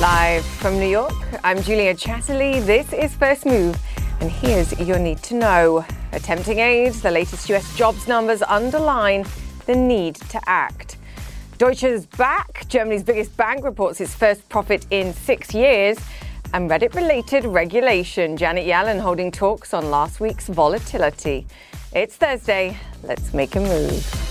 Live from New York, I'm Julia Chatterley. This is First Move, and here's your need to know. Attempting aid, the latest US jobs numbers underline the need to act. Deutsche's back. Germany's biggest bank reports its first profit in six years. And Reddit related regulation. Janet Yellen holding talks on last week's volatility. It's Thursday. Let's make a move.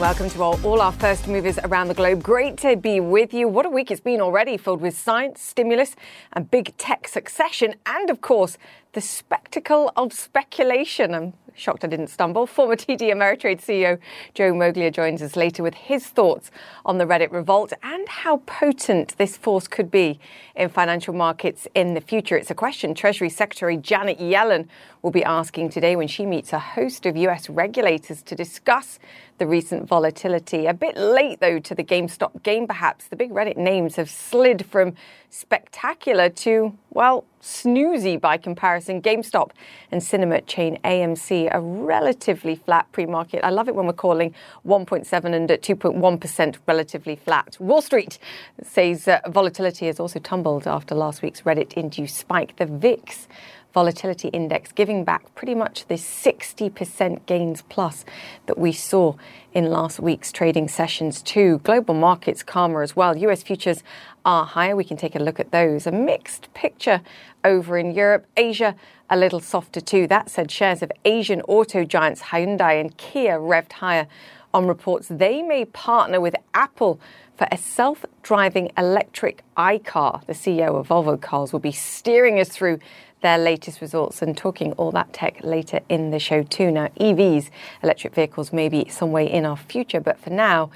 Welcome to all, all our first movers around the globe. Great to be with you. What a week it's been already, filled with science, stimulus, and big tech succession, and of course, the spectacle of speculation. I'm shocked I didn't stumble. Former TD Ameritrade CEO Joe Moglia joins us later with his thoughts on the Reddit revolt and how potent this force could be in financial markets in the future. It's a question Treasury Secretary Janet Yellen will be asking today when she meets a host of US regulators to discuss the recent volatility. A bit late, though, to the GameStop game, perhaps. The big Reddit names have slid from spectacular to, well, snoozy by comparison. GameStop and cinema chain AMC are relatively flat pre market. I love it when we're calling 1.7 and at 2.1% relatively flat. Wall Street says uh, volatility has also tumbled after last week's Reddit induced spike. The VIX volatility index, giving back pretty much the 60% gains plus that we saw in last week's trading sessions, too. Global markets calmer as well. US futures are higher. We can take a look at those. A mixed picture over in Europe. Asia, a little softer, too. That said, shares of Asian auto giants Hyundai and Kia revved higher on reports they may partner with Apple for a self driving electric iCar. The CEO of Volvo Cars will be steering us through their latest results and talking all that tech later in the show too. Now, EVs, electric vehicles, may be some way in our future, but for now,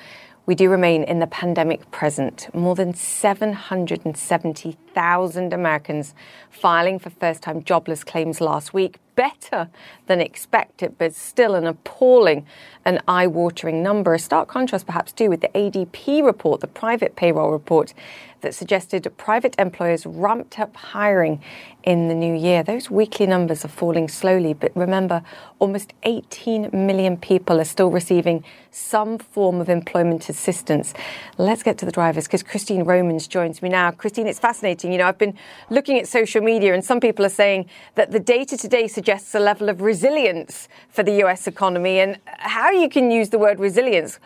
we do remain in the pandemic present. More than 770,000 Americans filing for first time jobless claims last week. Better than expected, but still an appalling and eye watering number. A stark contrast, perhaps, too, with the ADP report, the private payroll report that suggested private employers ramped up hiring in the new year. Those weekly numbers are falling slowly, but remember, almost 18 million people are still receiving some form of employment assistance. Let's get to the drivers because Christine Romans joins me now. Christine, it's fascinating. You know, I've been looking at social media, and some people are saying that the data today suggests a level of resilience for the US economy, and how you can use the word resilience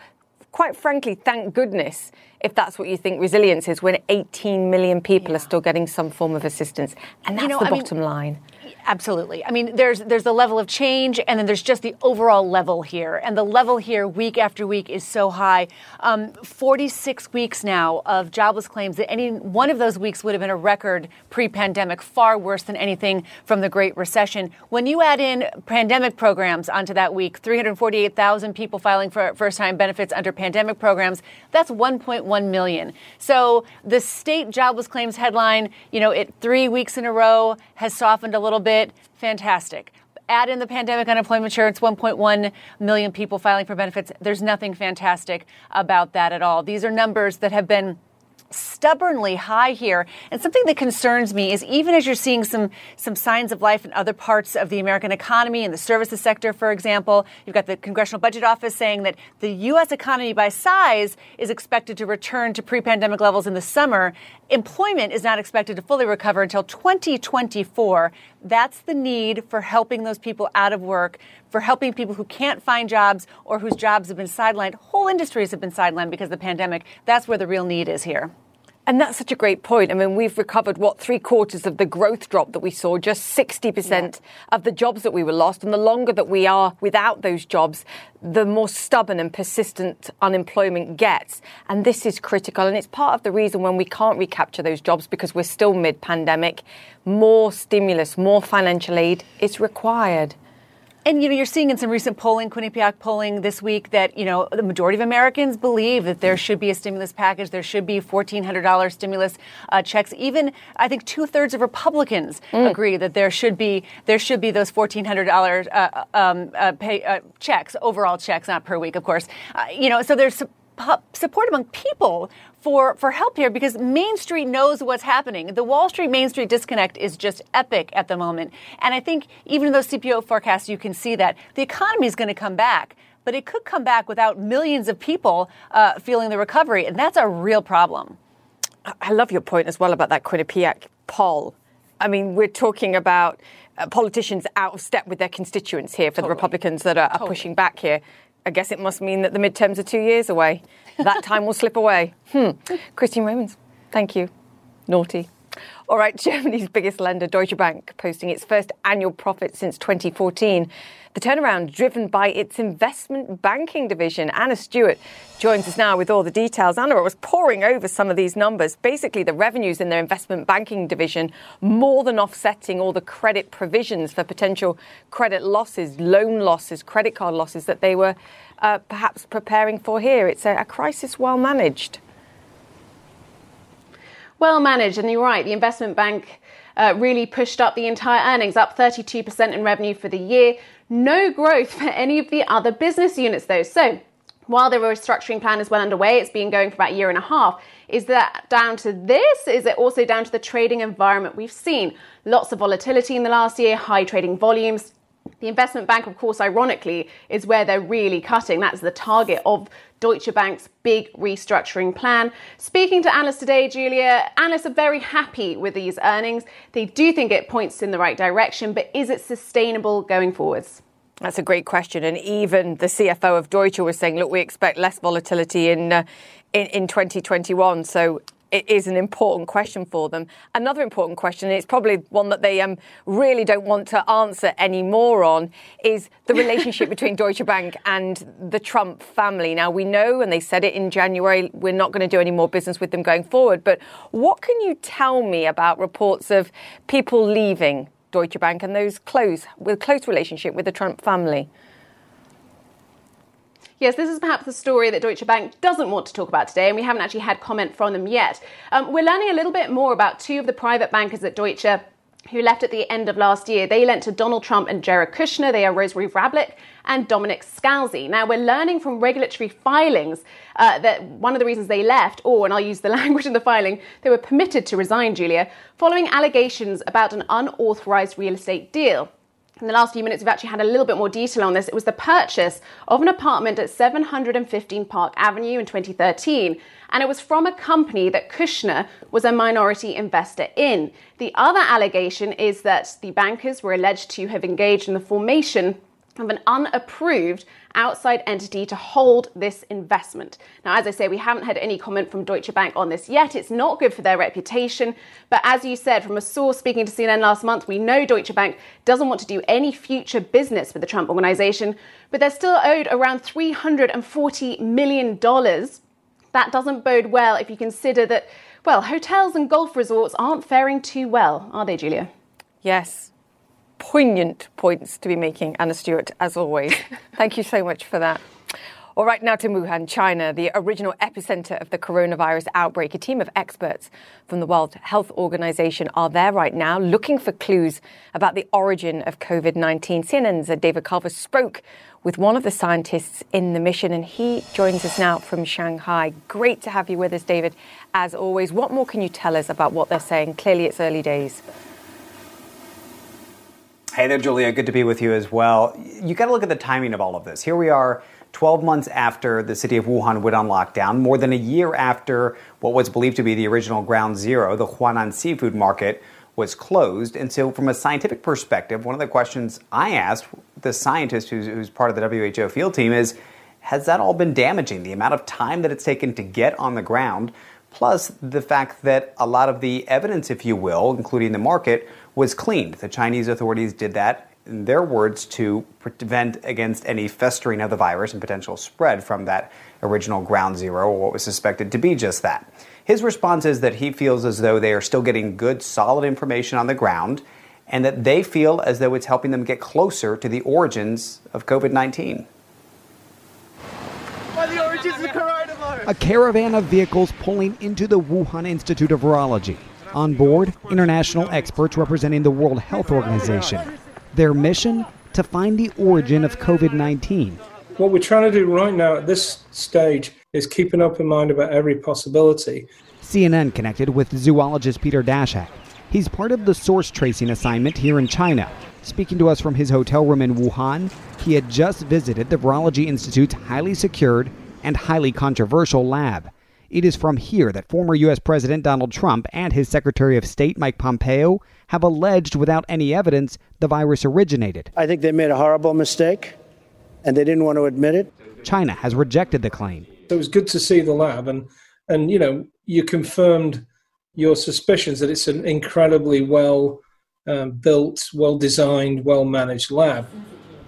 quite frankly, thank goodness if that's what you think resilience is when 18 million people yeah. are still getting some form of assistance. And that's you know, the I bottom mean, line. Absolutely. I mean, there's there's the level of change, and then there's just the overall level here, and the level here week after week is so high. Um, 46 weeks now of jobless claims. That any one of those weeks would have been a record pre-pandemic, far worse than anything from the Great Recession. When you add in pandemic programs onto that week, 348,000 people filing for first-time benefits under pandemic programs. That's 1.1 million. So the state jobless claims headline, you know, it three weeks in a row has softened a little bit fantastic. Add in the pandemic unemployment insurance, 1.1 million people filing for benefits. There's nothing fantastic about that at all. These are numbers that have been stubbornly high here. And something that concerns me is even as you're seeing some some signs of life in other parts of the American economy in the services sector, for example, you've got the Congressional Budget Office saying that the U.S. economy by size is expected to return to pre-pandemic levels in the summer. Employment is not expected to fully recover until 2024. That's the need for helping those people out of work, for helping people who can't find jobs or whose jobs have been sidelined. Whole industries have been sidelined because of the pandemic. That's where the real need is here. And that's such a great point. I mean, we've recovered what three quarters of the growth drop that we saw, just 60% yeah. of the jobs that we were lost. And the longer that we are without those jobs, the more stubborn and persistent unemployment gets. And this is critical. And it's part of the reason when we can't recapture those jobs because we're still mid pandemic, more stimulus, more financial aid is required. And you know, you're seeing in some recent polling, Quinnipiac polling this week, that you know the majority of Americans believe that there should be a stimulus package. There should be $1,400 stimulus uh, checks. Even I think two thirds of Republicans mm. agree that there should be there should be those $1,400 uh, um, uh, pay, uh, checks, overall checks, not per week, of course. Uh, you know, so there's support among people for, for help here because Main Street knows what's happening. The Wall Street Main Street disconnect is just epic at the moment. And I think even in those CBO forecasts, you can see that the economy is going to come back, but it could come back without millions of people uh, feeling the recovery. And that's a real problem. I love your point as well about that Quinnipiac poll. I mean, we're talking about uh, politicians out of step with their constituents here for totally. the Republicans that are, are totally. pushing back here. I guess it must mean that the midterms are two years away. That time will slip away. Hmm. Christine Romans, thank you. Naughty. All right, Germany's biggest lender, Deutsche Bank, posting its first annual profit since 2014. The turnaround driven by its investment banking division. Anna Stewart joins us now with all the details. Anna, I was poring over some of these numbers. Basically, the revenues in their investment banking division more than offsetting all the credit provisions for potential credit losses, loan losses, credit card losses that they were uh, perhaps preparing for here. It's a, a crisis well managed. Well managed, and you're right. The investment bank uh, really pushed up the entire earnings, up 32% in revenue for the year. No growth for any of the other business units, though. So, while the restructuring plan is well underway, it's been going for about a year and a half. Is that down to this? Is it also down to the trading environment we've seen? Lots of volatility in the last year, high trading volumes, the investment bank, of course, ironically, is where they're really cutting. That's the target of Deutsche Bank's big restructuring plan. Speaking to analysts today, Julia, analysts are very happy with these earnings. They do think it points in the right direction, but is it sustainable going forwards? That's a great question. And even the CFO of Deutsche was saying, look, we expect less volatility in, uh, in, in 2021. So it is an important question for them. Another important question, and it's probably one that they um, really don't want to answer anymore on, is the relationship between Deutsche Bank and the Trump family. Now, we know, and they said it in January, we're not going to do any more business with them going forward. But what can you tell me about reports of people leaving Deutsche Bank and those close, with close relationship with the Trump family? Yes, this is perhaps the story that Deutsche Bank doesn't want to talk about today, and we haven't actually had comment from them yet. Um, we're learning a little bit more about two of the private bankers at Deutsche who left at the end of last year. They lent to Donald Trump and Jared Kushner. They are Rosemary Vrablic and Dominic Scalzi. Now, we're learning from regulatory filings uh, that one of the reasons they left, or, and I'll use the language in the filing, they were permitted to resign, Julia, following allegations about an unauthorized real estate deal in the last few minutes, we've actually had a little bit more detail on this. It was the purchase of an apartment at 715 Park Avenue in 2013, and it was from a company that Kushner was a minority investor in. The other allegation is that the bankers were alleged to have engaged in the formation of an unapproved outside entity to hold this investment. Now, as I say, we haven't had any comment from Deutsche Bank on this yet. It's not good for their reputation. But as you said, from a source speaking to CNN last month, we know Deutsche Bank doesn't want to do any future business with the Trump organization, but they're still owed around $340 million. That doesn't bode well if you consider that, well, hotels and golf resorts aren't faring too well, are they, Julia? Yes, poignant points to be making, Anna Stewart, as always. Thank you so much for that. All right, now to Wuhan, China, the original epicenter of the coronavirus outbreak. A team of experts from the World Health Organization are there right now looking for clues about the origin of COVID 19. CNN's David Culver spoke with one of the scientists in the mission, and he joins us now from Shanghai. Great to have you with us, David, as always. What more can you tell us about what they're saying? Clearly, it's early days. Hey there, Julia. Good to be with you as well. You got to look at the timing of all of this. Here we are. 12 months after the city of Wuhan went on lockdown, more than a year after what was believed to be the original ground zero, the Huanan seafood market was closed. And so, from a scientific perspective, one of the questions I asked the scientist who's, who's part of the WHO field team is Has that all been damaging? The amount of time that it's taken to get on the ground, plus the fact that a lot of the evidence, if you will, including the market, was cleaned. The Chinese authorities did that, in their words, to prevent against any festering of the virus and potential spread from that original ground zero, or what was suspected to be just that. His response is that he feels as though they are still getting good, solid information on the ground, and that they feel as though it's helping them get closer to the origins of COVID 19. A caravan of vehicles pulling into the Wuhan Institute of Virology. On board, international experts representing the World Health Organization. Their mission? To find the origin of COVID 19. What we're trying to do right now at this stage is keep an open mind about every possibility. CNN connected with zoologist Peter Daszak. He's part of the source tracing assignment here in China. Speaking to us from his hotel room in Wuhan, he had just visited the Virology Institute's highly secured and highly controversial lab. It is from here that former U.S. President Donald Trump and his Secretary of State Mike Pompeo have alleged without any evidence the virus originated. I think they made a horrible mistake and they didn't want to admit it. China has rejected the claim. It was good to see the lab and and you know you confirmed your suspicions that it's an incredibly well um, built, well designed, well managed lab.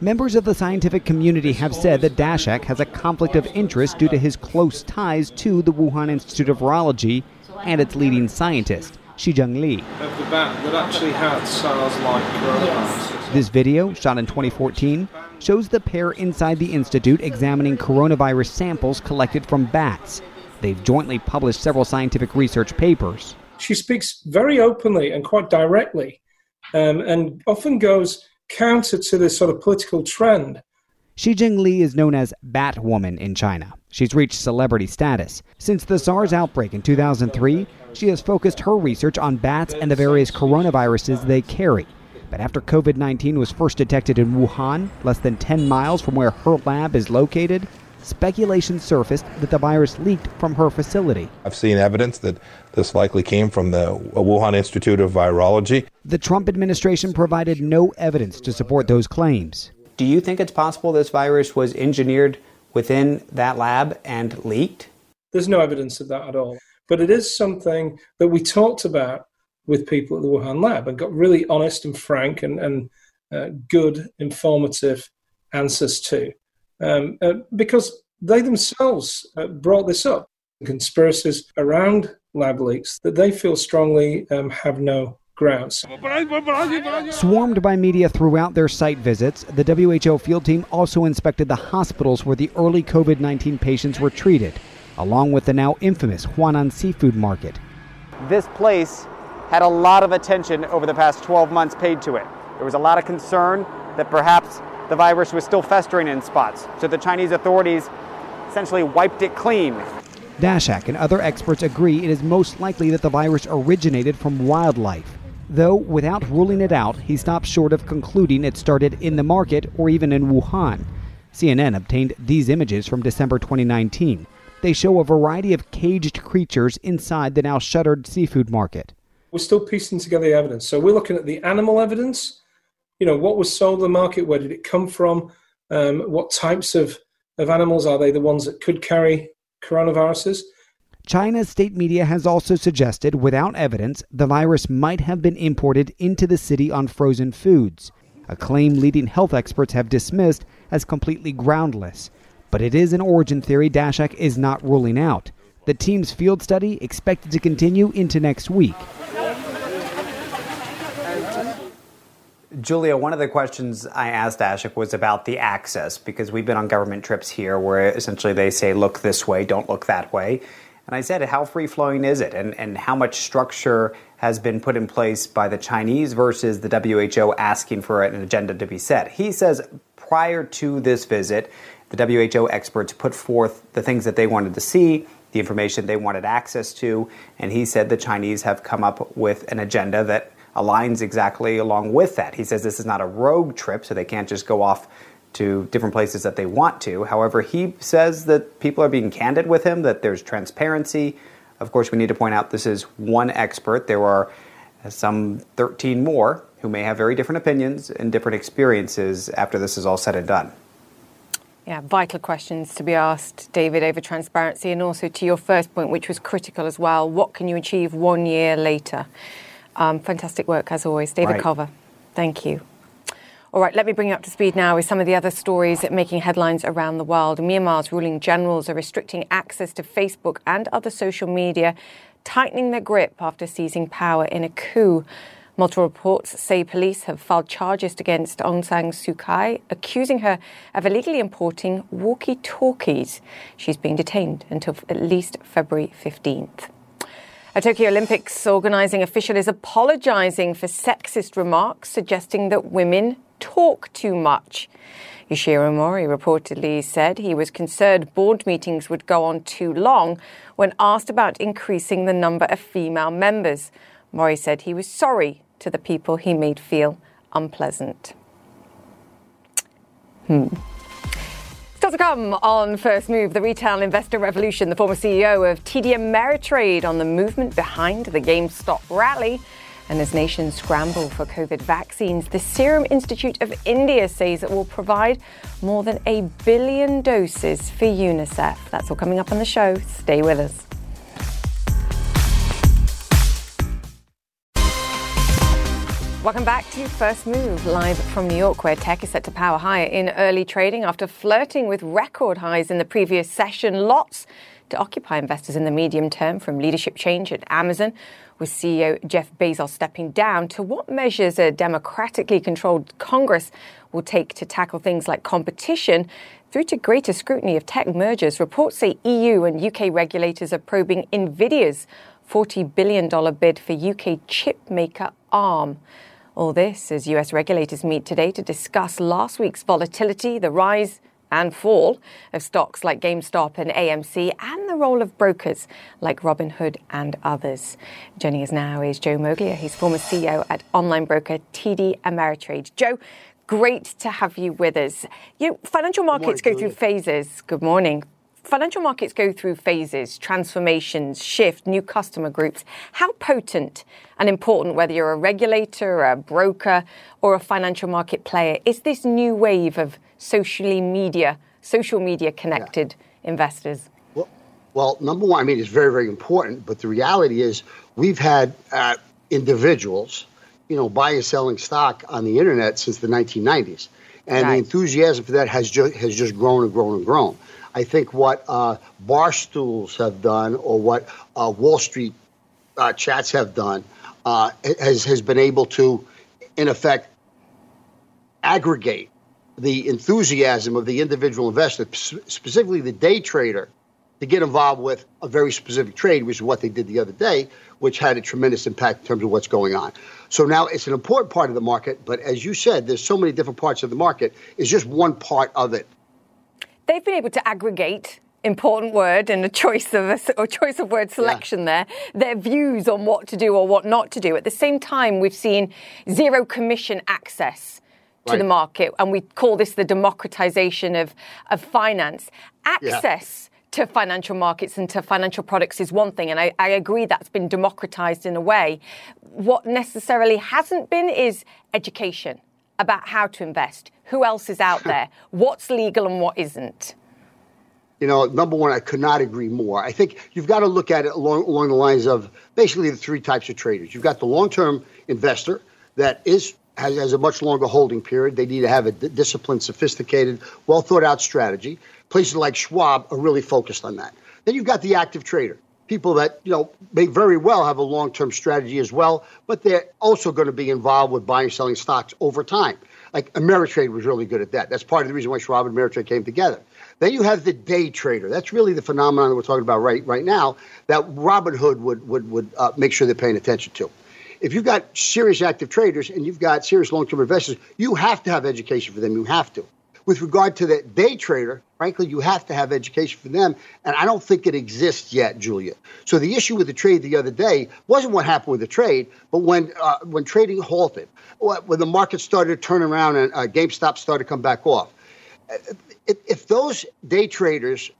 Members of the scientific community have said that Daszak has a conflict of interest due to his close ties to the Wuhan Institute of Virology and its leading scientist, Shi Zhengli. Of the bat that actually had SARS-like coronavirus. This video, shot in 2014, shows the pair inside the institute examining coronavirus samples collected from bats. They've jointly published several scientific research papers. She speaks very openly and quite directly, um, and often goes counter to this sort of political trend. Shi Zhengli is known as Batwoman in China. She's reached celebrity status. Since the SARS outbreak in 2003, she has focused her research on bats and the various coronaviruses they carry. But after COVID 19 was first detected in Wuhan, less than 10 miles from where her lab is located, speculation surfaced that the virus leaked from her facility. I've seen evidence that this likely came from the Wuhan Institute of Virology. The Trump administration provided no evidence to support those claims. Do you think it's possible this virus was engineered within that lab and leaked? There's no evidence of that at all. But it is something that we talked about with people at the Wuhan lab and got really honest and frank and, and uh, good, informative answers to um, uh, because they themselves uh, brought this up. Conspiracies around lab leaks that they feel strongly um, have no grounds. Swarmed by media throughout their site visits, the WHO field team also inspected the hospitals where the early COVID 19 patients were treated, along with the now infamous Huanan seafood market. This place had a lot of attention over the past 12 months paid to it. There was a lot of concern that perhaps the virus was still festering in spots. So the Chinese authorities essentially wiped it clean. Daszak and other experts agree it is most likely that the virus originated from wildlife. Though, without ruling it out, he stops short of concluding it started in the market or even in Wuhan. CNN obtained these images from December 2019. They show a variety of caged creatures inside the now shuttered seafood market. We're still piecing together the evidence. So we're looking at the animal evidence, you know, what was sold in the market? Where did it come from? Um, what types of, of animals are they the ones that could carry coronaviruses? China's state media has also suggested, without evidence, the virus might have been imported into the city on frozen foods, a claim leading health experts have dismissed as completely groundless. But it is an origin theory Daszak is not ruling out. The team's field study expected to continue into next week. Julia, one of the questions I asked Daszak was about the access because we've been on government trips here where essentially they say, look this way, don't look that way. And I said, how free flowing is it? And, and how much structure has been put in place by the Chinese versus the WHO asking for an agenda to be set? He says, prior to this visit, the WHO experts put forth the things that they wanted to see, the information they wanted access to, and he said the Chinese have come up with an agenda that aligns exactly along with that. He says this is not a rogue trip, so they can't just go off to different places that they want to. However, he says that people are being candid with him, that there's transparency. Of course, we need to point out this is one expert. There are some 13 more who may have very different opinions and different experiences after this is all said and done. Yeah, vital questions to be asked, David, over transparency, and also to your first point, which was critical as well. What can you achieve one year later? Um, fantastic work as always, David right. Culver. Thank you. All right, let me bring you up to speed now with some of the other stories making headlines around the world. Myanmar's ruling generals are restricting access to Facebook and other social media, tightening their grip after seizing power in a coup. Multiple reports say police have filed charges against Aung San Suu Kyi, accusing her of illegally importing walkie talkies. She's being detained until at least February 15th. A Tokyo Olympics organising official is apologising for sexist remarks suggesting that women talk too much. Yoshiro Mori reportedly said he was concerned board meetings would go on too long when asked about increasing the number of female members. Mori said he was sorry to the people he made feel unpleasant. Hmm. Still to come on First Move, the retail investor revolution, the former CEO of TD Ameritrade on the movement behind the GameStop rally. And as nations scramble for COVID vaccines, the Serum Institute of India says it will provide more than a billion doses for UNICEF. That's all coming up on the show. Stay with us. Welcome back to First Move, live from New York, where tech is set to power higher in early trading after flirting with record highs in the previous session. Lots to occupy investors in the medium term, from leadership change at Amazon, with CEO Jeff Bezos stepping down, to what measures a democratically controlled Congress will take to tackle things like competition, through to greater scrutiny of tech mergers. Reports say EU and UK regulators are probing Nvidia's $40 billion bid for UK chip maker ARM. All this as US regulators meet today to discuss last week's volatility, the rise and fall of stocks like GameStop and AMC, and the role of brokers like Robinhood and others. Joining us now is Joe Moglia. He's former CEO at online broker TD Ameritrade. Joe, great to have you with us. You know, financial markets morning, go through phases. Good morning financial markets go through phases, transformations, shift, new customer groups. How potent and important, whether you're a regulator, a broker, or a financial market player, is this new wave of socially media, social media connected yeah. investors? Well, well, number one, I mean, it's very, very important. But the reality is, we've had uh, individuals, you know, buying and selling stock on the internet since the 1990s, and right. the enthusiasm for that has just has just grown and grown and grown. I think what uh, barstools have done or what uh, Wall Street uh, chats have done uh, has has been able to, in effect, aggregate the enthusiasm of the individual investor, specifically the day trader, to get involved with a very specific trade, which is what they did the other day, which had a tremendous impact in terms of what's going on. So now it's an important part of the market, but as you said, there's so many different parts of the market. It's just one part of it they've been able to aggregate important word and a choice of a, choice of word selection yeah. there their views on what to do or what not to do at the same time we've seen zero commission access to right. the market and we call this the democratization of of finance access yeah. to financial markets and to financial products is one thing and I, I agree that's been democratized in a way what necessarily hasn't been is education about how to invest who else is out there? What's legal and what isn't? You know, number one, I could not agree more. I think you've got to look at it along, along the lines of basically the three types of traders. You've got the long term investor that is has, has, a much longer holding period. They need to have a d- disciplined, sophisticated, well thought out strategy. Places like Schwab are really focused on that. Then you've got the active trader, people that you know may very well have a long term strategy as well, but they're also going to be involved with buying and selling stocks over time. Like Ameritrade was really good at that. That's part of the reason why Schwab and Ameritrade came together. Then you have the day trader. That's really the phenomenon that we're talking about right right now. That Robinhood would would would uh, make sure they're paying attention to. If you've got serious active traders and you've got serious long term investors, you have to have education for them. You have to. With regard to the day trader, frankly, you have to have education for them, and I don't think it exists yet, Julia. So the issue with the trade the other day wasn't what happened with the trade, but when uh, when trading halted, when the market started to turn around and uh, GameStop started to come back off. If, if those day traders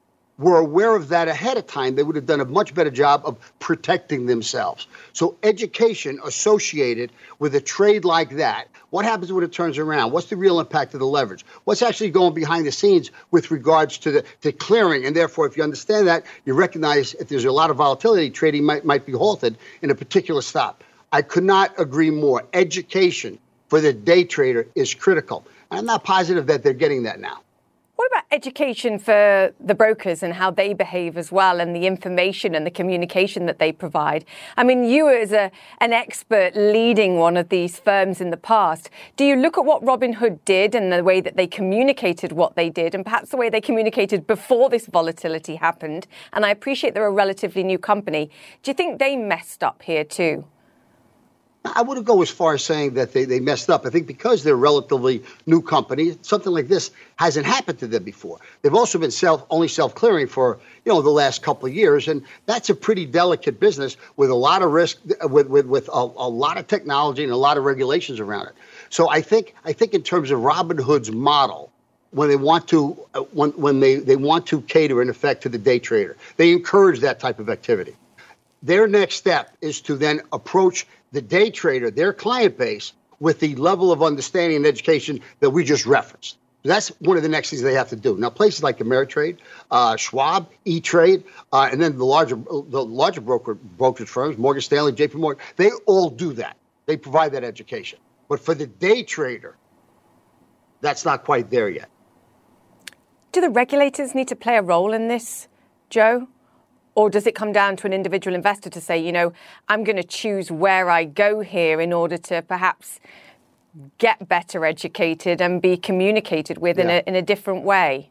were aware of that ahead of time, they would have done a much better job of protecting themselves. So, education associated with a trade like that what happens when it turns around? What's the real impact of the leverage? What's actually going behind the scenes with regards to the to clearing? And therefore, if you understand that, you recognize if there's a lot of volatility, trading might, might be halted in a particular stop. I could not agree more. Education for the day trader is critical. I'm not positive that they're getting that now. What about education for the brokers and how they behave as well, and the information and the communication that they provide? I mean, you as a, an expert leading one of these firms in the past, do you look at what Robinhood did and the way that they communicated what they did, and perhaps the way they communicated before this volatility happened? And I appreciate they're a relatively new company. Do you think they messed up here too? I wouldn't go as far as saying that they, they messed up. I think because they're relatively new company, something like this hasn't happened to them before. They've also been self only self clearing for you know the last couple of years, and that's a pretty delicate business with a lot of risk, with with, with a, a lot of technology and a lot of regulations around it. So I think I think in terms of Robinhood's model, when they want to uh, when when they, they want to cater in effect to the day trader, they encourage that type of activity. Their next step is to then approach the day trader, their client base, with the level of understanding and education that we just referenced. That's one of the next things they have to do. Now, places like Ameritrade, uh, Schwab, E Trade, uh, and then the larger the larger broker brokerage firms, Morgan Stanley, J.P. Morgan, they all do that. They provide that education. But for the day trader, that's not quite there yet. Do the regulators need to play a role in this, Joe? Or does it come down to an individual investor to say, you know, I'm going to choose where I go here in order to perhaps get better educated and be communicated with yeah. in, a, in a different way?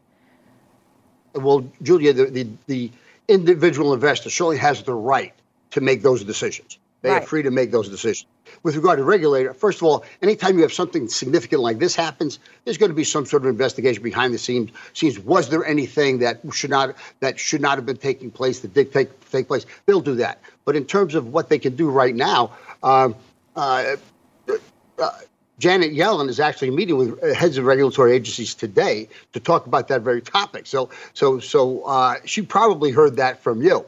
Well, Julia, the, the, the individual investor certainly has the right to make those decisions. They right. are free to make those decisions. With regard to regulator, first of all, anytime you have something significant like this happens, there's going to be some sort of investigation behind the scenes. Scenes, was there anything that should not that should not have been taking place that did take take place? They'll do that. But in terms of what they can do right now, um, uh, uh, Janet Yellen is actually meeting with heads of regulatory agencies today to talk about that very topic. So, so, so uh, she probably heard that from you.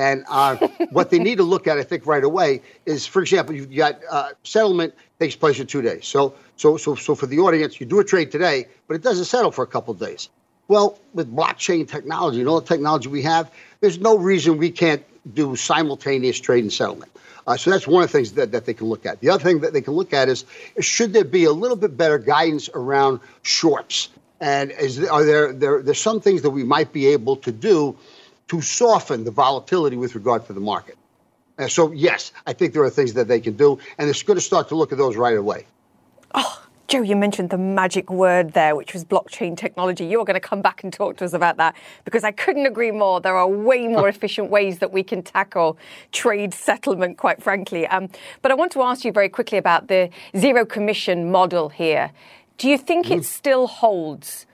And uh, what they need to look at, I think, right away is, for example, you've got uh, settlement takes place in two days. So, so, so, so for the audience, you do a trade today, but it doesn't settle for a couple of days. Well, with blockchain technology and all the technology we have, there's no reason we can't do simultaneous trade and settlement. Uh, so that's one of the things that, that they can look at. The other thing that they can look at is should there be a little bit better guidance around shorts? And is are there there there's some things that we might be able to do to soften the volatility with regard to the market. And so, yes, I think there are things that they can do, and it's going to start to look at those right away. Oh, Joe, you mentioned the magic word there, which was blockchain technology. You're going to come back and talk to us about that because I couldn't agree more. There are way more efficient ways that we can tackle trade settlement, quite frankly. Um, but I want to ask you very quickly about the zero commission model here. Do you think mm. it still holds?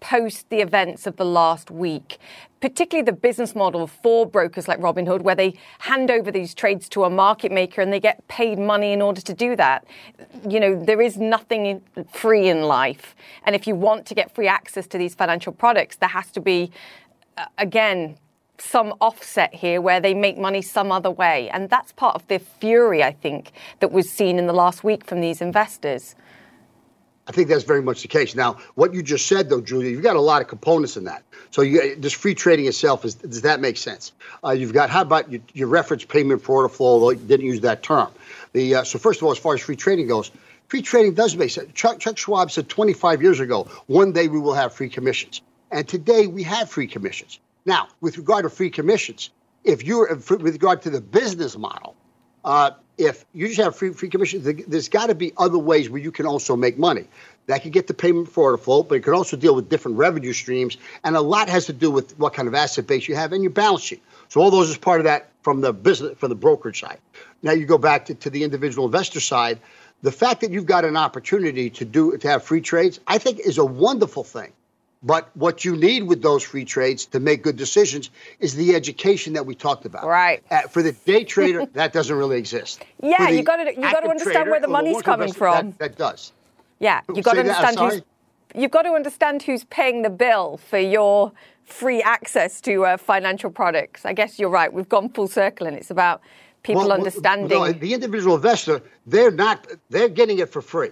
post the events of the last week, particularly the business model for brokers like Robinhood, where they hand over these trades to a market maker and they get paid money in order to do that. You know, there is nothing free in life. And if you want to get free access to these financial products, there has to be, again, some offset here where they make money some other way. And that's part of the fury, I think, that was seen in the last week from these investors. I think that's very much the case. Now, what you just said, though, Julia, you've got a lot of components in that. So, you, just free trading itself is does that make sense? Uh, you've got how about you, your reference payment for order flow? Although you didn't use that term. The uh, so first of all, as far as free trading goes, free trading does make sense. Chuck, Chuck Schwab said 25 years ago, one day we will have free commissions, and today we have free commissions. Now, with regard to free commissions, if you're with regard to the business model, uh, if you just have free free commission, there's got to be other ways where you can also make money. That could get the payment for order flow, but it can also deal with different revenue streams, and a lot has to do with what kind of asset base you have in your balance sheet. So all those is part of that from the business from the brokerage side. Now you go back to, to the individual investor side. The fact that you've got an opportunity to do to have free trades, I think, is a wonderful thing. But what you need with those free trades to make good decisions is the education that we talked about. Right. Uh, for the day trader, that doesn't really exist. Yeah, you got to you got to understand trader, where the money's coming from. That, that, does. Yeah, you got to understand who's you've got to understand who's paying the bill for your free access to uh, financial products. I guess you're right. We've gone full circle, and it's about people well, understanding. Well, no, the individual investor, they're not. They're getting it for free,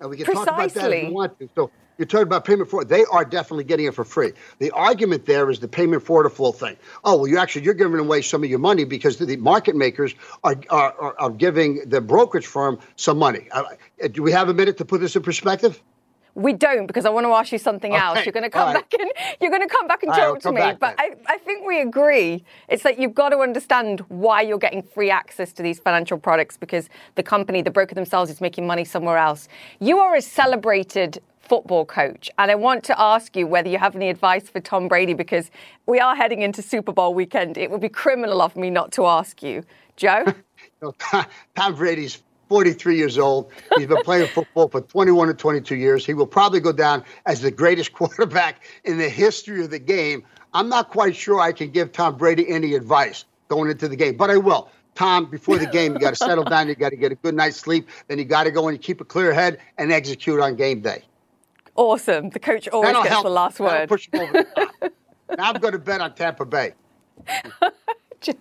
and we can Precisely. talk about that if you want to. So you're talking about payment for it. they are definitely getting it for free. The argument there is the payment for order flow thing. Oh well, you actually you're giving away some of your money because the market makers are are, are giving the brokerage firm some money. Uh, do we have a minute to put this in perspective? We don't because I want to ask you something okay. else. You're going to come right. back and you're going to come back and talk right, to me. But I, I think we agree. It's that you've got to understand why you're getting free access to these financial products because the company, the broker themselves, is making money somewhere else. You are a celebrated football coach. And I want to ask you whether you have any advice for Tom Brady because we are heading into Super Bowl weekend. It would be criminal of me not to ask you. Joe? Tom Brady's 43 years old. He's been playing football for 21 or 22 years. He will probably go down as the greatest quarterback in the history of the game. I'm not quite sure I can give Tom Brady any advice going into the game, but I will. Tom, before the game, you got to settle down. You got to get a good night's sleep. Then you got to go and keep a clear head and execute on game day. Awesome. The coach always That'll gets help. the last word. push him over the now I'm going to bet on Tampa Bay. Joe,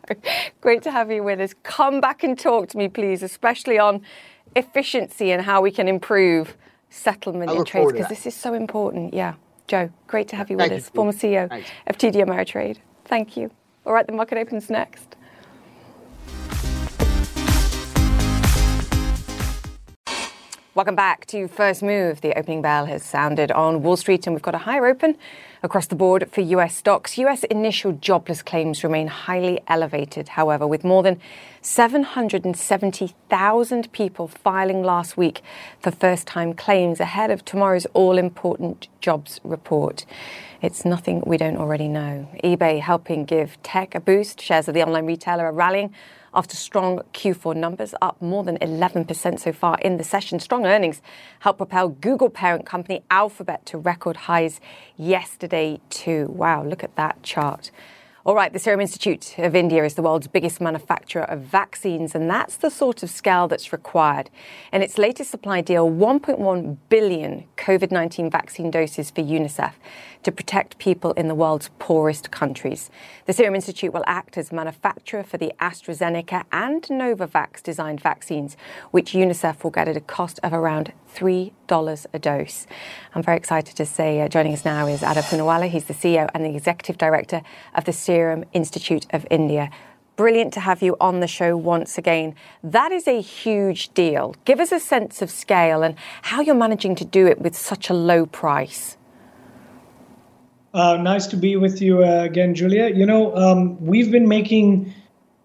great to have you with us. Come back and talk to me, please, especially on efficiency and how we can improve settlement in trades because this is so important. Yeah. Joe, great to have you with you, us, former CEO Thanks. of TD Ameritrade. Thank you. All right, the market opens next. Welcome back to First Move. The opening bell has sounded on Wall Street, and we've got a higher open across the board for US stocks. US initial jobless claims remain highly elevated, however, with more than 770,000 people filing last week for first time claims ahead of tomorrow's all important jobs report. It's nothing we don't already know. eBay helping give tech a boost. Shares of the online retailer are rallying after strong Q4 numbers, up more than 11% so far in the session. Strong earnings helped propel Google parent company Alphabet to record highs yesterday, too. Wow, look at that chart. All right, the Serum Institute of India is the world's biggest manufacturer of vaccines, and that's the sort of scale that's required. In its latest supply deal, 1.1 billion COVID 19 vaccine doses for UNICEF to protect people in the world's poorest countries. The Serum Institute will act as manufacturer for the AstraZeneca and Novavax designed vaccines, which UNICEF will get at a cost of around $3 a dose. I'm very excited to say uh, joining us now is Adar Poonawalla. He's the CEO and the Executive Director of the Serum Institute of India. Brilliant to have you on the show once again. That is a huge deal. Give us a sense of scale and how you're managing to do it with such a low price. Uh, nice to be with you uh, again, Julia. You know, um, we've been making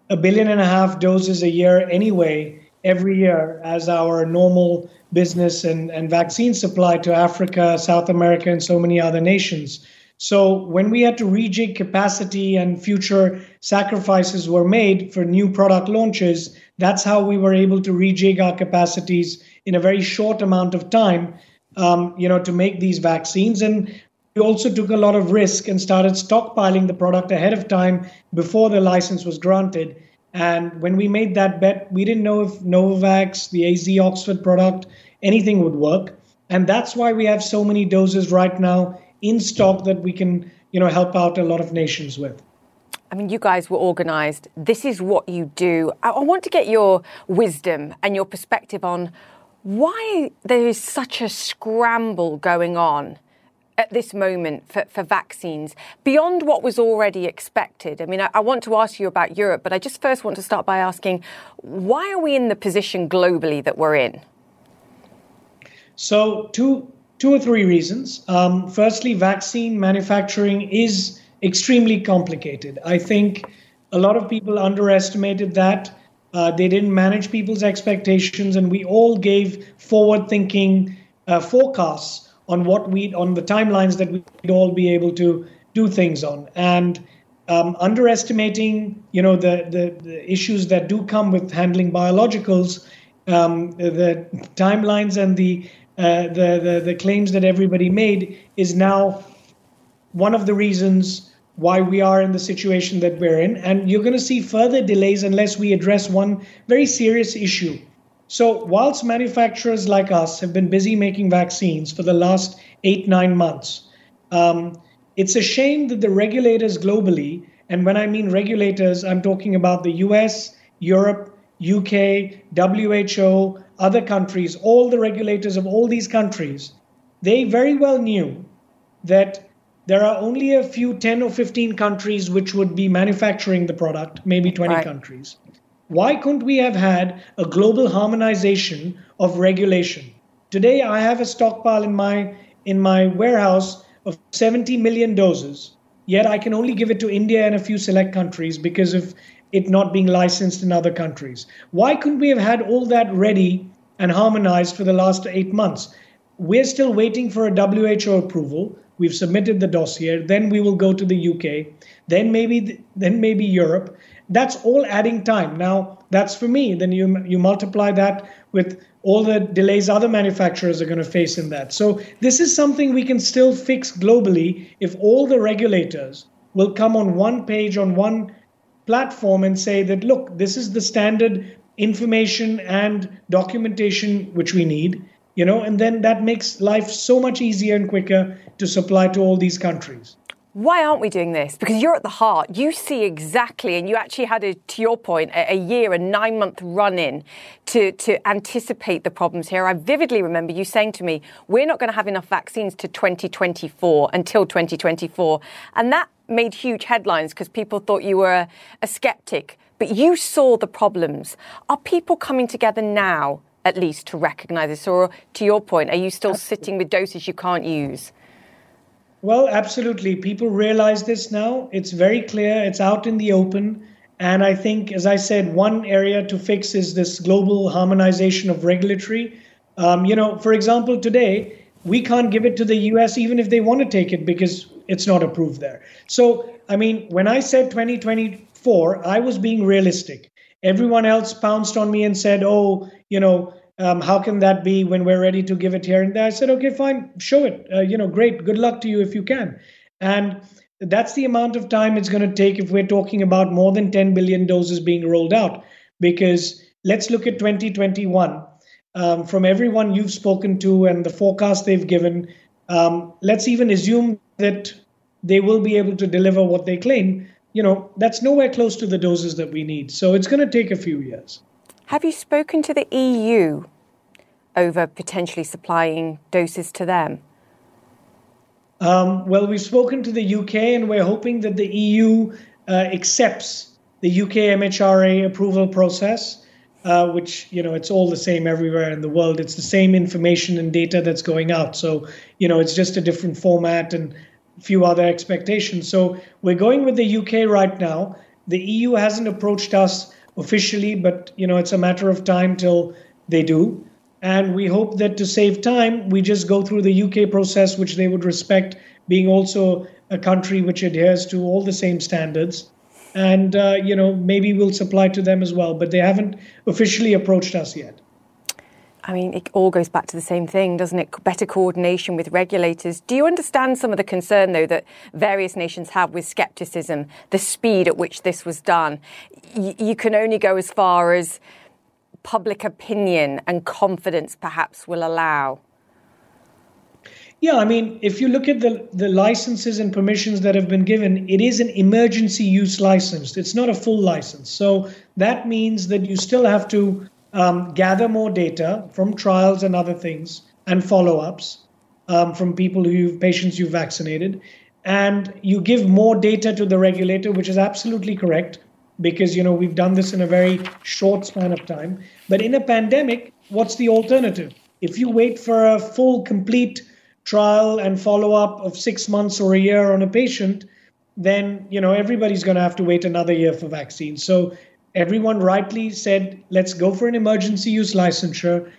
a billion and a half doses a year anyway, every year, as our normal business and, and vaccine supply to Africa, South America, and so many other nations. So when we had to rejig capacity and future sacrifices were made for new product launches, that's how we were able to rejig our capacities in a very short amount of time, um, you know, to make these vaccines. And we also took a lot of risk and started stockpiling the product ahead of time before the license was granted. And when we made that bet, we didn't know if Novavax, the AZ Oxford product, anything would work. And that's why we have so many doses right now in stock that we can, you know, help out a lot of nations with. I mean, you guys were organized. This is what you do. I, I want to get your wisdom and your perspective on why there is such a scramble going on at this moment for, for vaccines beyond what was already expected? I mean, I, I, want to ask you about Europe, but I just first want to start by asking why are we in the position globally that we're in? So, two, two or three reasons. Um, firstly, vaccine manufacturing is extremely complicated. I think a lot of people underestimated that. Uh, they didn't manage people's expectations, and we all gave forward thinking uh, forecasts on what we on the timelines that we'd all be able to do things on. And um, underestimating you know the, the, the issues that do come with handling biologicals um, the timelines and the, uh, the, the the claims that everybody made is now one of the reasons why we are in the situation that we're in. And you're going to see further delays unless we address one very serious issue so, whilst manufacturers like us have been busy making vaccines for the last eight, nine months, um, it's a shame that the regulators globally, and when I mean regulators, I'm talking about the US, Europe, UK, WHO, other countries, all the regulators of all these countries, they very well knew that there are only a few 10 or 15 countries which would be manufacturing the product, maybe 20 right. countries. Why couldn't we have had a global harmonization of regulation? Today, I have a stockpile in my in my warehouse of 70 million doses. Yet, I can only give it to India and a few select countries because of it not being licensed in other countries. Why couldn't we have had all that ready and harmonized for the last eight months? We're still waiting for a WHO approval. We've submitted the dossier. Then we will go to the UK. Then maybe then maybe Europe that's all adding time now that's for me then you you multiply that with all the delays other manufacturers are going to face in that. So, this is something we can still fix globally if all the regulators will come on one page, on one platform, and say that, look, this is the standard information and documentation which we need, you know, and then that makes life so much easier and quicker to supply to all these countries. Why aren't we doing this? Because you're at the heart. You see exactly, and you actually had, a, to your point, a, a year, a nine month run in to, to anticipate the problems here. I vividly remember you saying to me, we're not going to have enough vaccines to 2024 until 2024. And that made huge headlines because people thought you were a, a skeptic. But you saw the problems. Are people coming together now, at least, to recognize this? Or to your point, are you still sitting with doses you can't use? Well, absolutely. People realize this now. It's very clear, it's out in the open. And I think, as I said, one area to fix is this global harmonization of regulatory. Um, you know, for example, today, we can't give it to the US even if they want to take it because it's not approved there. So, I mean, when I said 2024, I was being realistic. Everyone else pounced on me and said, oh, you know, um, how can that be when we're ready to give it here and there? I said, okay, fine, show it. Uh, you know, great. Good luck to you if you can. And that's the amount of time it's going to take if we're talking about more than 10 billion doses being rolled out. Because let's look at 2021. Um, from everyone you've spoken to and the forecast they've given, um, let's even assume that they will be able to deliver what they claim. You know, that's nowhere close to the doses that we need. So it's going to take a few years. Have you spoken to the EU over potentially supplying doses to them? Um, well, we've spoken to the UK, and we're hoping that the EU uh, accepts the UK MHRA approval process, uh, which you know it's all the same everywhere in the world. It's the same information and data that's going out. So you know it's just a different format and a few other expectations. So we're going with the UK right now. The EU hasn't approached us officially, but you know it's a matter of time till they do. And we hope that to save time, we just go through the UK process, which they would respect, being also a country which adheres to all the same standards. And, uh, you know, maybe we'll supply to them as well, but they haven't officially approached us yet. I mean, it all goes back to the same thing, doesn't it? Better coordination with regulators. Do you understand some of the concern, though, that various nations have with scepticism, the speed at which this was done? Y- you can only go as far as public opinion and confidence perhaps will allow? Yeah, I mean, if you look at the, the licenses and permissions that have been given, it is an emergency use license. It's not a full license. So that means that you still have to um, gather more data from trials and other things and follow ups um, from people who patients you've vaccinated. And you give more data to the regulator, which is absolutely correct because you know we've done this in a very short span of time. But in a pandemic what's the alternative? If you wait for a full complete trial and follow up of 6 months or a year on a patient then you know everybody's going to have to wait another year for vaccines so everyone rightly said let's go for an emergency use licensure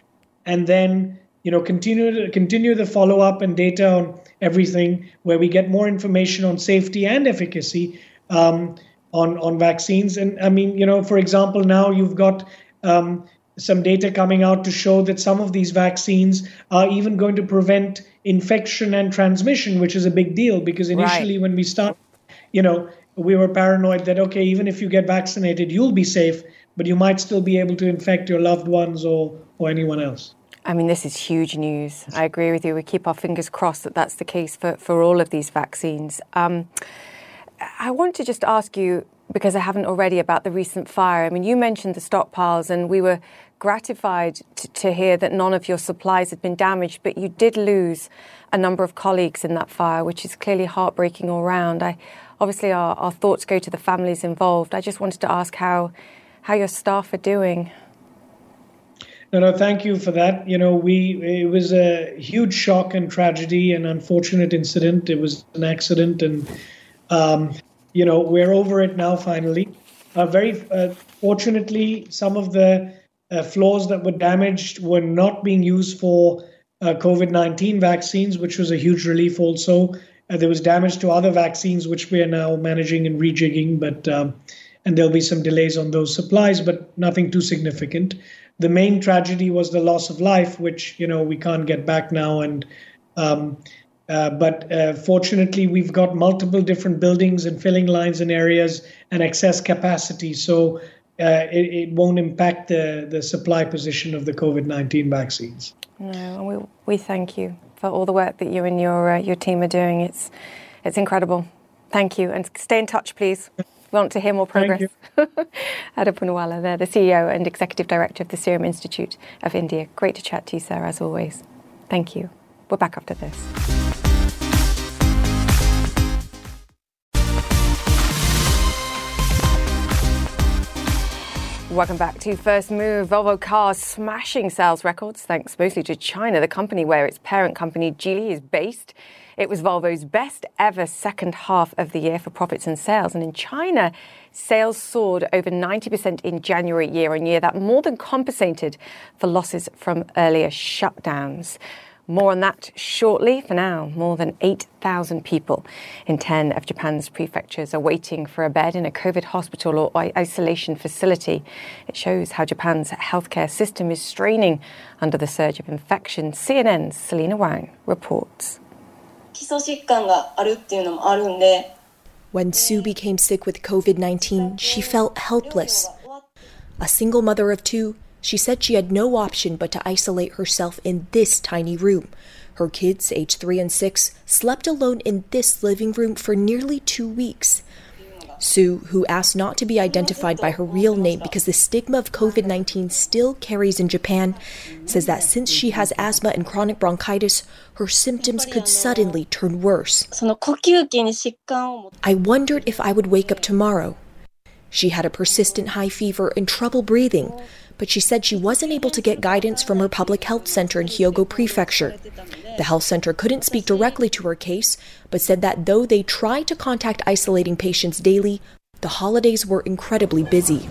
and then you know continue continue the follow up and data on everything where we get more information on safety and efficacy um, on on vaccines. And I mean, you know, for example, now you've got um, some data coming out to show that some of these vaccines are even going to prevent infection and transmission, which is a big deal because initially, right. when we start, you know, we were paranoid that okay, even if you get vaccinated, you'll be safe, but you might still be able to infect your loved ones or or anyone else. I mean, this is huge news. I agree with you. We keep our fingers crossed that that's the case for, for all of these vaccines. Um, I want to just ask you, because I haven't already, about the recent fire. I mean, you mentioned the stockpiles, and we were gratified to, to, hear that none of your supplies had been damaged, but you did lose a number of colleagues in that fire, which is clearly heartbreaking all round. I, obviously, our, our thoughts go to the families involved. I just wanted to ask how, how your staff are doing. No, no, thank you for that. You know, we it was a huge shock and tragedy and unfortunate incident. It was an accident, and um, you know, we're over it now finally. Uh, very uh, fortunately, some of the uh, floors that were damaged were not being used for uh, COVID 19 vaccines, which was a huge relief also. Uh, there was damage to other vaccines, which we are now managing and rejigging, but um, and there'll be some delays on those supplies, but nothing too significant. the main tragedy was the loss of life, which you know we can't get back now. And um, uh, but uh, fortunately, we've got multiple different buildings and filling lines and areas and excess capacity, so uh, it, it, won't impact the the supply position of the COVID nineteen vaccines. No, we we thank you for all the work that you and your uh, your team are doing. It's it's incredible. Thank you, and stay in touch, please. We want to hear more progress. Adar Poonawalla, there, the CEO and Executive Director of the Serum Institute of India. Great to chat to you, sir, as always. Thank you. We're back after this. Welcome back to First Move. Volvo Cars smashing sales records thanks mostly to China, the company where its parent company Geely is based. It was Volvo's best ever second half of the year for profits and sales. And in China, sales soared over 90% in January year on year. That more than compensated for losses from earlier shutdowns. More on that shortly. For now, more than 8,000 people in 10 of Japan's prefectures are waiting for a bed in a COVID hospital or isolation facility. It shows how Japan's healthcare system is straining under the surge of infection. CNN's Selena Wang reports. When Sue became sick with COVID 19, she felt helpless. A single mother of two, she said she had no option but to isolate herself in this tiny room. Her kids, aged three and six, slept alone in this living room for nearly two weeks. Sue, who asked not to be identified by her real name because the stigma of COVID 19 still carries in Japan, says that since she has asthma and chronic bronchitis, her symptoms could suddenly turn worse. I wondered if I would wake up tomorrow. She had a persistent high fever and trouble breathing but she said she wasn't able to get guidance from her public health center in Hyogo Prefecture. The health center couldn't speak directly to her case, but said that though they tried to contact isolating patients daily, the holidays were incredibly busy.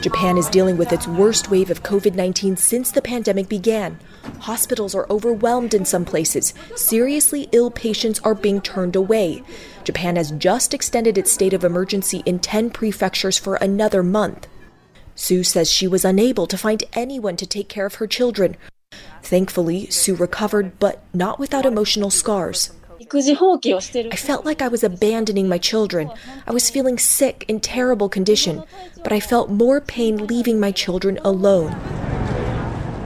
Japan is dealing with its worst wave of COVID 19 since the pandemic began. Hospitals are overwhelmed in some places. Seriously ill patients are being turned away. Japan has just extended its state of emergency in 10 prefectures for another month. Sue says she was unable to find anyone to take care of her children. Thankfully, Sue recovered, but not without emotional scars. I felt like I was abandoning my children. I was feeling sick in terrible condition, but I felt more pain leaving my children alone.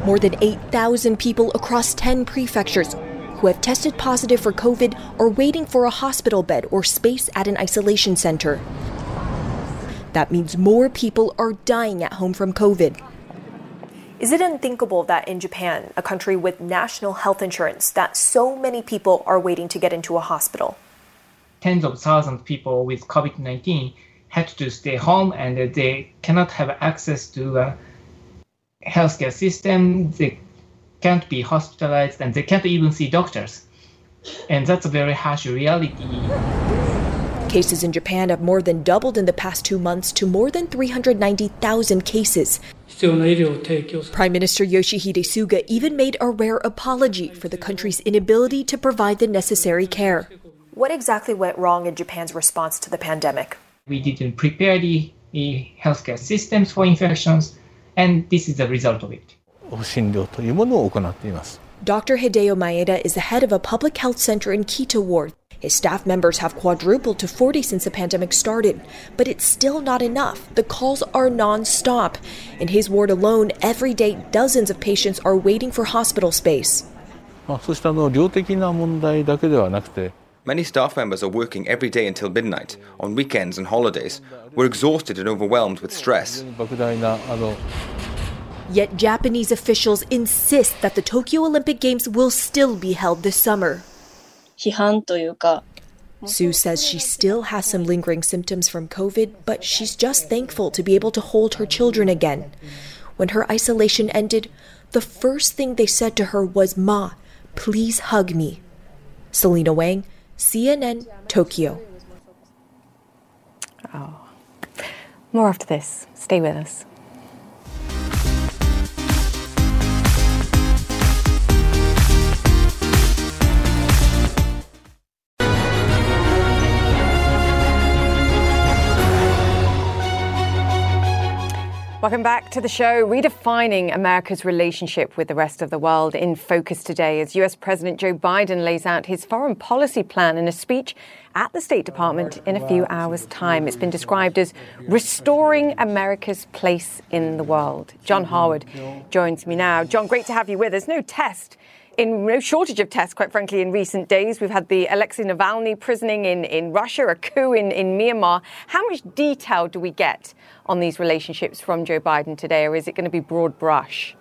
More than 8,000 people across 10 prefectures who have tested positive for COVID are waiting for a hospital bed or space at an isolation center. That means more people are dying at home from COVID. Is it unthinkable that in Japan, a country with national health insurance, that so many people are waiting to get into a hospital? Tens of thousands of people with COVID 19 had to stay home and they cannot have access to a healthcare system. They can't be hospitalized and they can't even see doctors. And that's a very harsh reality. Cases in Japan have more than doubled in the past two months to more than 390,000 cases. Prime Minister Yoshihide Suga even made a rare apology for the country's inability to provide the necessary care. What exactly went wrong in Japan's response to the pandemic? We didn't prepare the, the healthcare systems for infections, and this is the result of it. Dr. Hideo Maeda is the head of a public health center in Kita Ward. His staff members have quadrupled to 40 since the pandemic started, but it's still not enough. The calls are non-stop. In his ward alone, every day dozens of patients are waiting for hospital space. Many staff members are working every day until midnight, on weekends and holidays. We're exhausted and overwhelmed with stress. Yet Japanese officials insist that the Tokyo Olympic Games will still be held this summer. Sue says she still has some lingering symptoms from COVID, but she's just thankful to be able to hold her children again. When her isolation ended, the first thing they said to her was, Ma, please hug me. Selena Wang, CNN, Tokyo. Oh. More after this. Stay with us. Welcome back to the show. Redefining America's relationship with the rest of the world in focus today as US President Joe Biden lays out his foreign policy plan in a speech at the State Department in a few hours' time. It's been described as restoring America's place in the world. John Harwood joins me now. John, great to have you with us. No test in no shortage of tests, quite frankly, in recent days. We've had the Alexei Navalny prisoning in, in Russia, a coup in, in Myanmar. How much detail do we get on these relationships from Joe Biden today, or is it going to be broad brush?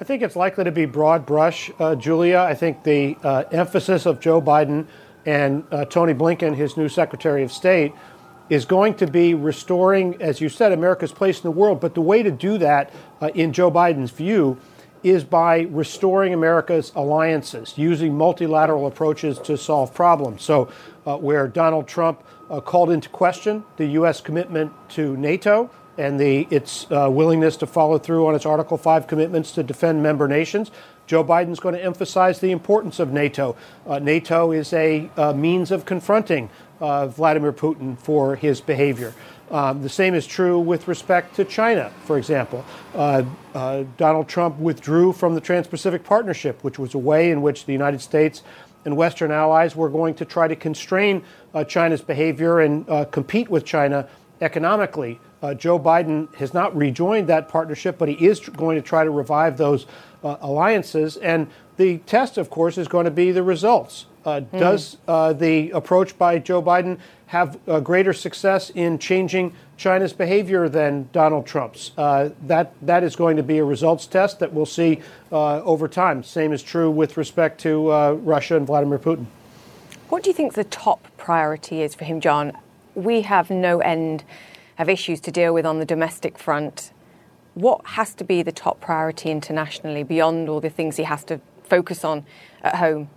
I think it's likely to be broad brush, uh, Julia. I think the uh, emphasis of Joe Biden and uh, Tony Blinken, his new Secretary of State, is going to be restoring, as you said, America's place in the world. But the way to do that, uh, in Joe Biden's view, is by restoring America's alliances, using multilateral approaches to solve problems. So, uh, where Donald Trump uh, called into question the U.S. commitment to NATO and the, its uh, willingness to follow through on its Article 5 commitments to defend member nations, Joe Biden's going to emphasize the importance of NATO. Uh, NATO is a uh, means of confronting uh, Vladimir Putin for his behavior. Um, the same is true with respect to China, for example. Uh, uh, Donald Trump withdrew from the Trans Pacific Partnership, which was a way in which the United States and Western allies were going to try to constrain uh, China's behavior and uh, compete with China economically. Uh, Joe Biden has not rejoined that partnership, but he is going to try to revive those uh, alliances. And the test, of course, is going to be the results. Mm. Does the approach by Joe Biden have greater success in changing China's behavior than Donald Trump's. Uh, that that is going to be a results test that we'll see uh, over time. Same is true with respect to uh, Russia and Vladimir Putin. What do you think the top priority is for him, John? We have no end of issues to deal with on the domestic front. What has to be the top priority internationally beyond all the things he has to focus on at home?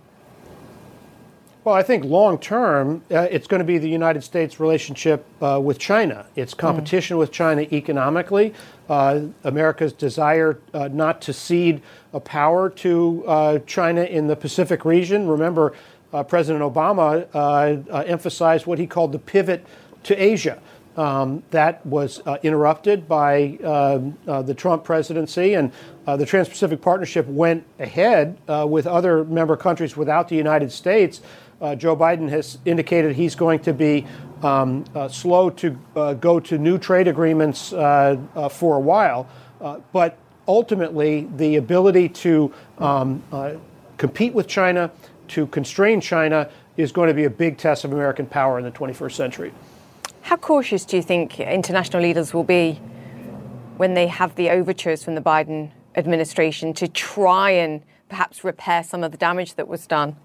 Well, I think long term, uh, it's going to be the United States' relationship uh, with China. Its competition mm. with China economically, uh, America's desire uh, not to cede a power to uh, China in the Pacific region. Remember, uh, President Obama emphasized what he called the pivot to Asia. Um, that was interrupted by um, the Trump presidency, and the Trans Pacific Partnership went ahead with other member countries without the United States uh, Joe Biden has indicated he's going to be um, uh, slow to uh, go to new trade agreements uh, uh, for a while. Uh, but ultimately, the ability to um, compete with China, to constrain China, is going to be a big test of American power in the 21st century. How cautious do you think international leaders will be when they have the overtures from the Biden administration to try and perhaps repair some of the damage that was done?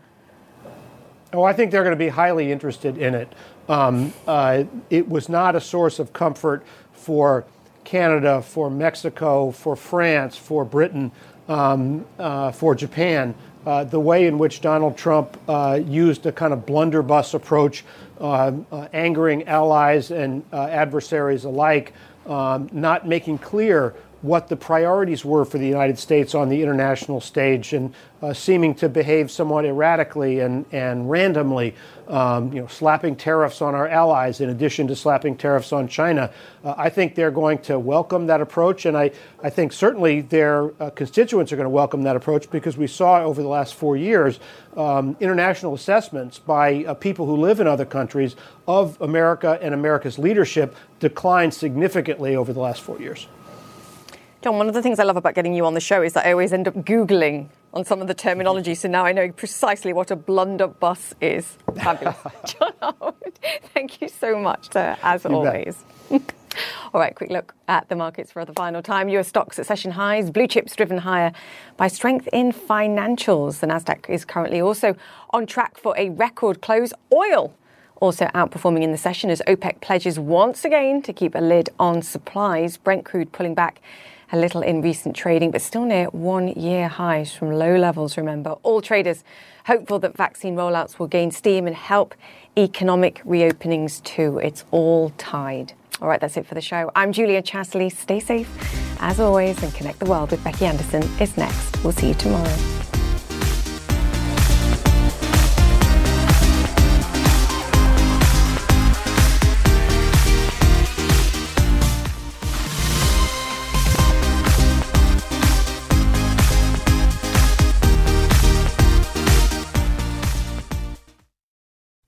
Oh, I think they're going to be highly interested in it. Um, uh, it was not a source of comfort for Canada, for Mexico, for France, for Britain, um, uh, for Japan. Uh, the way in which Donald Trump uh, used a kind of blunderbuss approach, uh, uh, angering allies and adversaries alike, um, not making clear what the priorities were for the United States on the international stage and uh, seeming to behave somewhat erratically and, and randomly, um, you know, slapping tariffs on our allies in addition to slapping tariffs on China. Uh, I think they're going to welcome that approach, and I, I think certainly their uh, constituents are going to welcome that approach because we saw over the last four years um, international assessments by uh, people who live in other countries of America and America's leadership decline significantly over the last four years. John, one of the things I love about getting you on the show is that I always end up Googling on some of the terminology, so now I know precisely what a blunderbuss is. Fabulous. John Harwood, thank you so much, sir, as you always. All right, quick look at the markets for the final time. US stocks at session highs, blue chips driven higher by strength in financials. The Nasdaq is currently also on track for a record close. Oil also outperforming in the session as OPEC pledges once again to keep a lid on supplies. Brent crude pulling back a little in recent trading, but still near one year highs from low levels, remember. All traders hopeful that vaccine rollouts will gain steam and help economic reopenings too. It's all tied. All right, that's it for the show. I'm Julia Chatterley. Stay safe as always and connect the world with Becky Anderson is next. We'll see you tomorrow.